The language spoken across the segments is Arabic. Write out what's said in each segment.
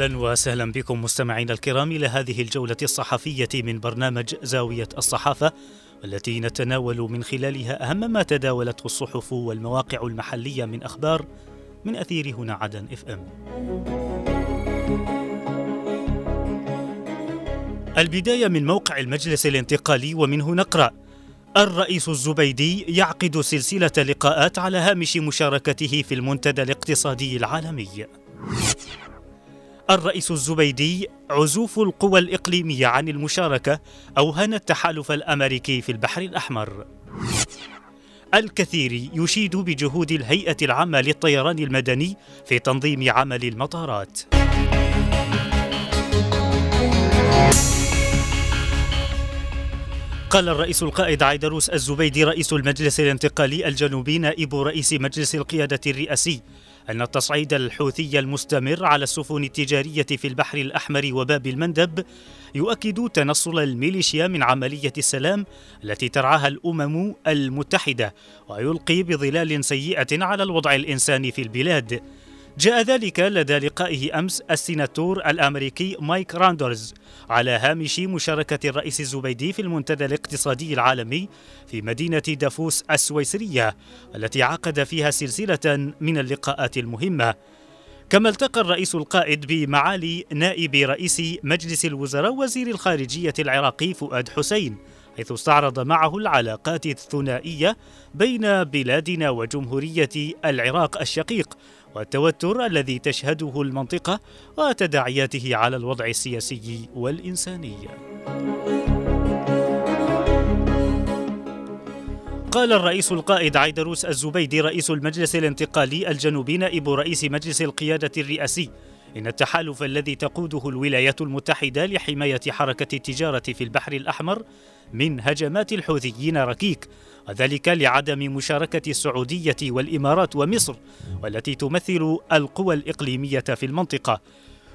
أهلا وسهلا بكم مستمعينا الكرام إلى هذه الجولة الصحفية من برنامج زاوية الصحافة التي نتناول من خلالها أهم ما تداولته الصحف والمواقع المحلية من أخبار من أثير هنا عدن إف إم. البداية من موقع المجلس الانتقالي ومنه نقرأ الرئيس الزبيدي يعقد سلسلة لقاءات على هامش مشاركته في المنتدى الاقتصادي العالمي. الرئيس الزبيدي عزوف القوى الإقليمية عن المشاركة أوهن التحالف الأمريكي في البحر الأحمر. الكثير يشيد بجهود الهيئة العامة للطيران المدني في تنظيم عمل المطارات. قال الرئيس القائد عيدروس الزبيدي رئيس المجلس الانتقالي الجنوبي نائب رئيس مجلس القيادة الرئاسي أن التصعيد الحوثي المستمر على السفن التجارية في البحر الأحمر وباب المندب يؤكد تنصل الميليشيا من عملية السلام التي ترعاها الأمم المتحدة ويلقي بظلال سيئة على الوضع الإنساني في البلاد. جاء ذلك لدى لقائه أمس السيناتور الأمريكي مايك راندرز على هامش مشاركة الرئيس الزبيدي في المنتدى الاقتصادي العالمي في مدينة دافوس السويسرية التي عقد فيها سلسلة من اللقاءات المهمة. كما التقى الرئيس القائد بمعالي نائب رئيس مجلس الوزراء وزير الخارجية العراقي فؤاد حسين حيث استعرض معه العلاقات الثنائية بين بلادنا وجمهورية العراق الشقيق والتوتر الذي تشهده المنطقة وتداعياته على الوضع السياسي والإنساني. قال الرئيس القائد عيدروس الزبيدي رئيس المجلس الانتقالي الجنوبي نائب رئيس مجلس القيادة الرئاسي إن التحالف الذي تقوده الولايات المتحدة لحماية حركة التجارة في البحر الأحمر من هجمات الحوثيين ركيك وذلك لعدم مشاركة السعودية والإمارات ومصر والتي تمثل القوى الإقليمية في المنطقة.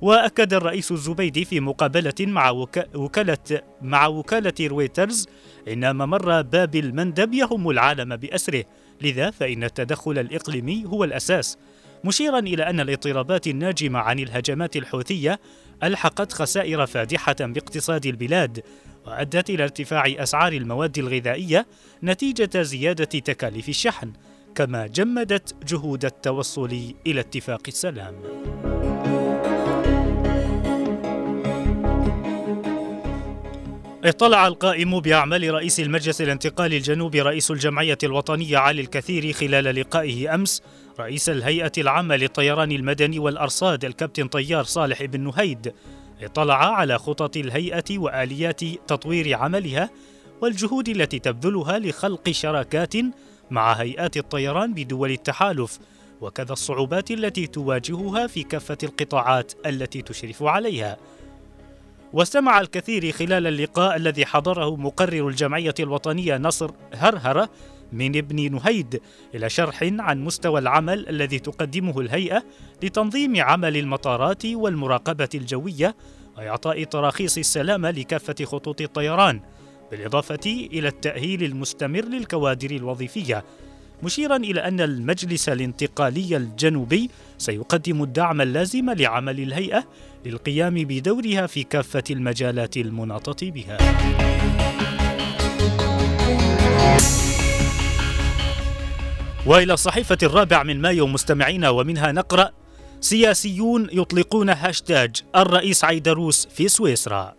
وأكد الرئيس الزبيدي في مقابلة مع وكالة مع وكالة رويترز إن ممر باب المندب يهم العالم بأسره. لذا فإن التدخل الإقليمي هو الأساس. مشيرا إلى أن الاضطرابات الناجمة عن الهجمات الحوثية ألحقت خسائر فادحة باقتصاد البلاد وأدت إلى ارتفاع أسعار المواد الغذائية نتيجة زيادة تكاليف الشحن كما جمدت جهود التوصل إلى اتفاق السلام. اطلع القائم بأعمال رئيس المجلس الانتقالي الجنوبي رئيس الجمعية الوطنية علي الكثير خلال لقائه أمس رئيس الهيئة العامة للطيران المدني والأرصاد الكابتن طيار صالح بن نهيد اطلع على خطط الهيئة وآليات تطوير عملها والجهود التي تبذلها لخلق شراكات مع هيئات الطيران بدول التحالف وكذا الصعوبات التي تواجهها في كافة القطاعات التي تشرف عليها. واستمع الكثير خلال اللقاء الذي حضره مقرر الجمعية الوطنية نصر هرهرة من ابن نهيد إلى شرح عن مستوى العمل الذي تقدمه الهيئة لتنظيم عمل المطارات والمراقبة الجوية وإعطاء تراخيص السلامة لكافة خطوط الطيران بالإضافة إلى التأهيل المستمر للكوادر الوظيفية مشيرا إلى أن المجلس الانتقالي الجنوبي سيقدم الدعم اللازم لعمل الهيئة للقيام بدورها في كافة المجالات المناطة بها. وإلى الصحيفه الرابع من مايو مستمعينا ومنها نقرأ سياسيون يطلقون هاشتاج الرئيس عيدروس في سويسرا.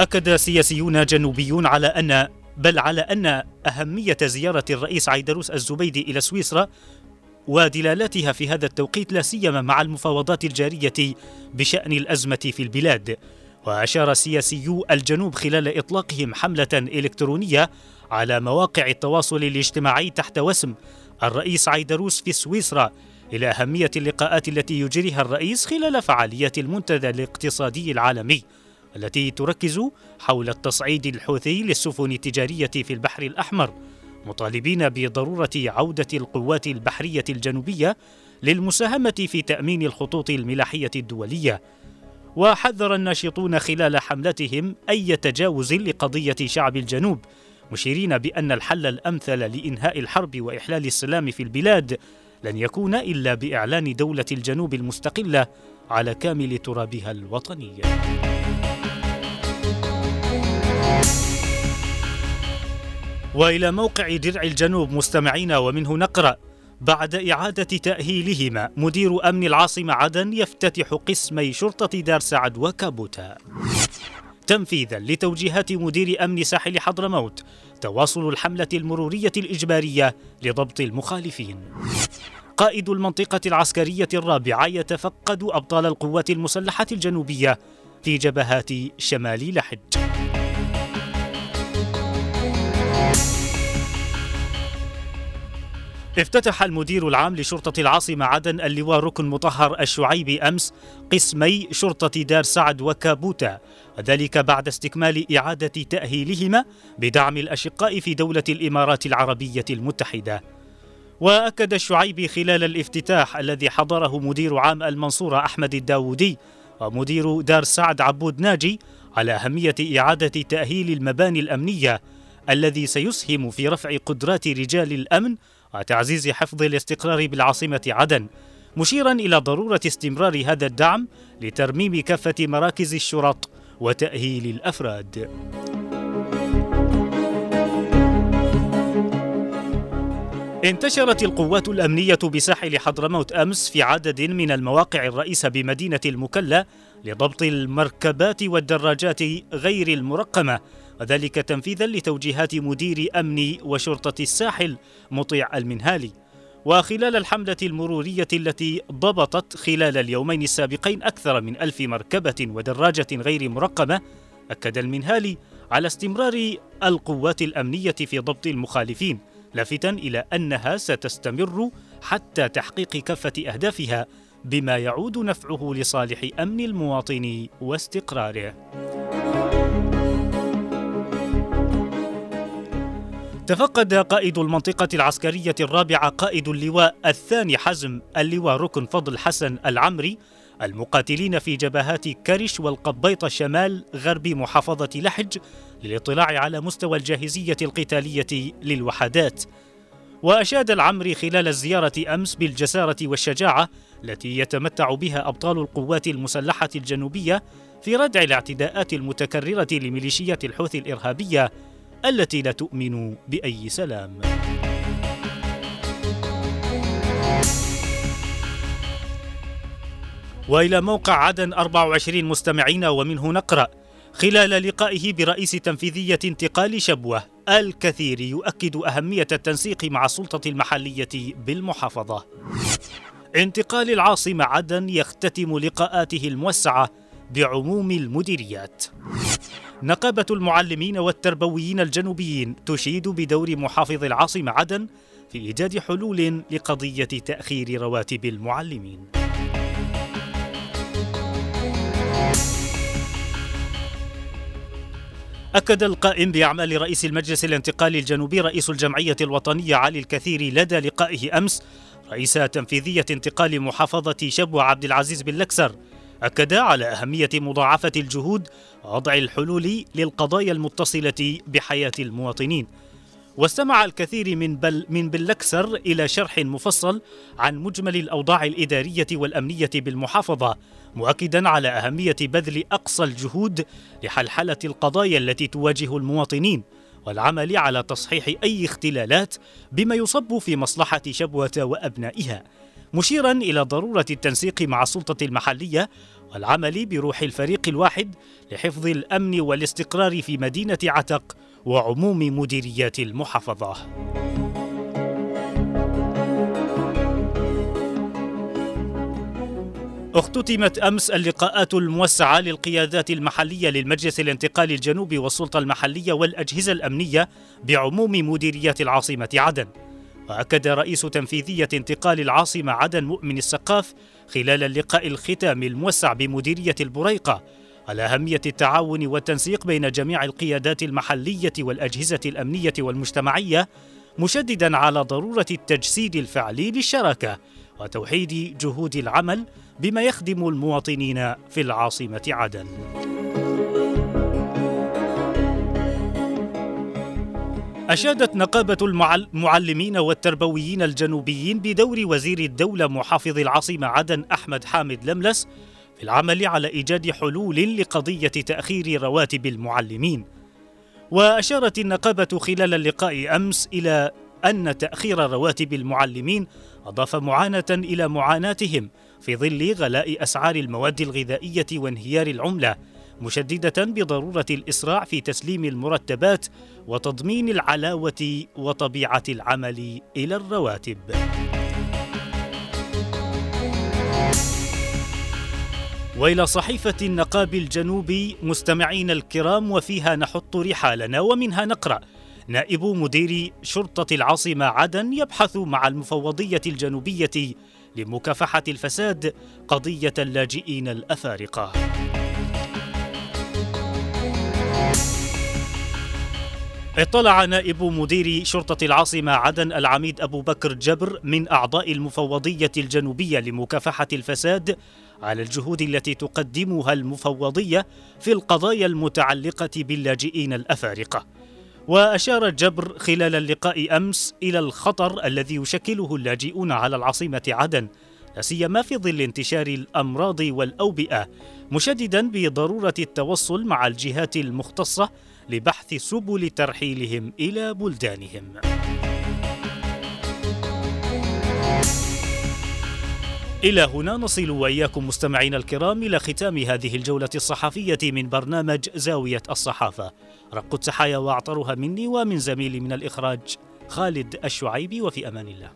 أكد سياسيون جنوبيون على أن بل على أن أهمية زيارة الرئيس عيدروس الزبيدي إلى سويسرا ودلالاتها في هذا التوقيت لا سيما مع المفاوضات الجارية بشأن الأزمة في البلاد. وأشار سياسيو الجنوب خلال إطلاقهم حملة إلكترونية على مواقع التواصل الاجتماعي تحت وسم. الرئيس عيدروس في سويسرا إلى أهمية اللقاءات التي يجريها الرئيس خلال فعاليات المنتدى الاقتصادي العالمي التي تركز حول التصعيد الحوثي للسفن التجارية في البحر الأحمر مطالبين بضرورة عودة القوات البحرية الجنوبية للمساهمة في تأمين الخطوط الملاحية الدولية. وحذر الناشطون خلال حملتهم أي تجاوز لقضية شعب الجنوب مشيرين بأن الحل الأمثل لإنهاء الحرب وإحلال السلام في البلاد لن يكون إلا بإعلان دولة الجنوب المستقلة على كامل ترابها الوطني. وإلى موقع درع الجنوب مستمعين ومنه نقرأ بعد إعادة تأهيلهما مدير أمن العاصمة عدن يفتتح قسمي شرطة دار سعد وكابوتا. تنفيذا لتوجيهات مدير أمن ساحل حضرموت تواصل الحملة المرورية الإجبارية لضبط المخالفين. قائد المنطقة العسكرية الرابعة يتفقد أبطال القوات المسلحة الجنوبية في جبهات شمال لحج. افتتح المدير العام لشرطة العاصمة عدن اللواء ركن مطهر الشعيبي أمس قسمي شرطة دار سعد وكابوتا وذلك بعد استكمال إعادة تأهيلهما بدعم الأشقاء في دولة الإمارات العربية المتحدة. وأكد الشعيبي خلال الافتتاح الذي حضره مدير عام المنصورة أحمد الداودي ومدير دار سعد عبود ناجي على أهمية إعادة تأهيل المباني الأمنية الذي سيسهم في رفع قدرات رجال الأمن وتعزيز حفظ الاستقرار بالعاصمة عدن مشيرا إلى ضرورة استمرار هذا الدعم لترميم كافة مراكز الشرط وتأهيل الأفراد. انتشرت القوات الأمنية بساحل حضرموت أمس في عدد من المواقع الرئيسة بمدينة المكلا لضبط المركبات والدراجات غير المرقمة وذلك تنفيذا لتوجيهات مدير أمن وشرطة الساحل مطيع المنهالي وخلال الحملة المرورية التي ضبطت خلال اليومين السابقين أكثر من ألف مركبة ودراجة غير مرقمة أكد المنهالي على استمرار القوات الأمنية في ضبط المخالفين لافتا إلى أنها ستستمر حتى تحقيق كافة أهدافها بما يعود نفعه لصالح أمن المواطن واستقراره. تفقد قائد المنطقة العسكرية الرابعة قائد اللواء الثاني حزم اللواء ركن فضل حسن العمري المقاتلين في جبهات كرش والقبيط شمال غرب محافظة لحج للاطلاع على مستوى الجاهزية القتالية للوحدات. وأشاد العمري خلال الزيارة أمس بالجسارة والشجاعة التي يتمتع بها أبطال القوات المسلحة الجنوبية في ردع الاعتداءات المتكررة لميليشيات الحوثي الإرهابية التي لا تؤمن بأي سلام. وإلى موقع عدن 24 مستمعين ومنه نقرأ. خلال لقائه برئيس تنفيذية انتقال شبوة الكثير يؤكد أهمية التنسيق مع السلطة المحلية بالمحافظة. انتقال العاصمة عدن يختتم لقاءاته الموسعة بعموم المديريات. نقابة المعلمين والتربويين الجنوبيين تشيد بدور محافظ العاصمة عدن في إيجاد حلول لقضية تأخير رواتب المعلمين. أكد القائم بأعمال رئيس المجلس الانتقالي الجنوبي رئيس الجمعية الوطنية علي الكثير لدى لقائه أمس رئيس تنفيذية انتقال محافظة شبوة عبد العزيز بن لكسر أكد على أهمية مضاعفة الجهود ووضع الحلول للقضايا المتصلة بحياة المواطنين. واستمع الكثير من بل من بلكسر إلى شرح مفصل عن مجمل الأوضاع الإدارية والأمنية بالمحافظة، مؤكدا على أهمية بذل أقصى الجهود لحلحلة القضايا التي تواجه المواطنين، والعمل على تصحيح أي اختلالات بما يصب في مصلحة شبوة وأبنائها. مشيرا إلى ضرورة التنسيق مع السلطة المحلية والعمل بروح الفريق الواحد لحفظ الأمن والاستقرار في مدينة عتق وعموم مديريات المحافظة. اختتمت أمس اللقاءات الموسعة للقيادات المحلية للمجلس الانتقالي الجنوبي والسلطة المحلية والأجهزة الأمنية بعموم مديريات العاصمة عدن. وأكد رئيس تنفيذية انتقال العاصمة عدن مؤمن السقاف خلال اللقاء الختامي الموسع بمديرية البريقة على أهمية التعاون والتنسيق بين جميع القيادات المحلية والأجهزة الأمنية والمجتمعية مشددا على ضرورة التجسيد الفعلي للشراكة وتوحيد جهود العمل بما يخدم المواطنين في العاصمة عدن. أشادت نقابة المعلمين والتربويين الجنوبيين بدور وزير الدولة محافظ العاصمة عدن أحمد حامد لملس في العمل على إيجاد حلول لقضية تأخير رواتب المعلمين. وأشارت النقابة خلال اللقاء أمس إلى أن تأخير رواتب المعلمين أضاف معاناة إلى معاناتهم في ظل غلاء أسعار المواد الغذائية وانهيار العملة مشددة بضرورة الإسراع في تسليم المرتبات وتضمين العلاوة وطبيعة العمل إلى الرواتب. وإلى صحيفة النقاب الجنوبي مستمعين الكرام وفيها نحط رحالنا ومنها نقرأ نائب مدير شرطة العاصمة عدن يبحث مع المفوضية الجنوبية لمكافحة الفساد قضية اللاجئين الأفارقة اطلع نائب مدير شرطة العاصمة عدن العميد أبو بكر جبر من أعضاء المفوضية الجنوبية لمكافحة الفساد على الجهود التي تقدمها المفوضية في القضايا المتعلقة باللاجئين الأفارقة. وأشار جبر خلال اللقاء أمس إلى الخطر الذي يشكله اللاجئون على العاصمة عدن لا سيما في ظل انتشار الأمراض والأوبئة، مشددا بضرورة التوصل مع الجهات المختصة لبحث سبل ترحيلهم إلى بلدانهم. إلى هنا نصل وإياكم مستمعينا الكرام إلى ختام هذه الجولة الصحفية من برنامج زاوية الصحافة. رق التحايا وأعطرها مني ومن زميلي من الإخراج خالد الشعيبي وفي أمان الله.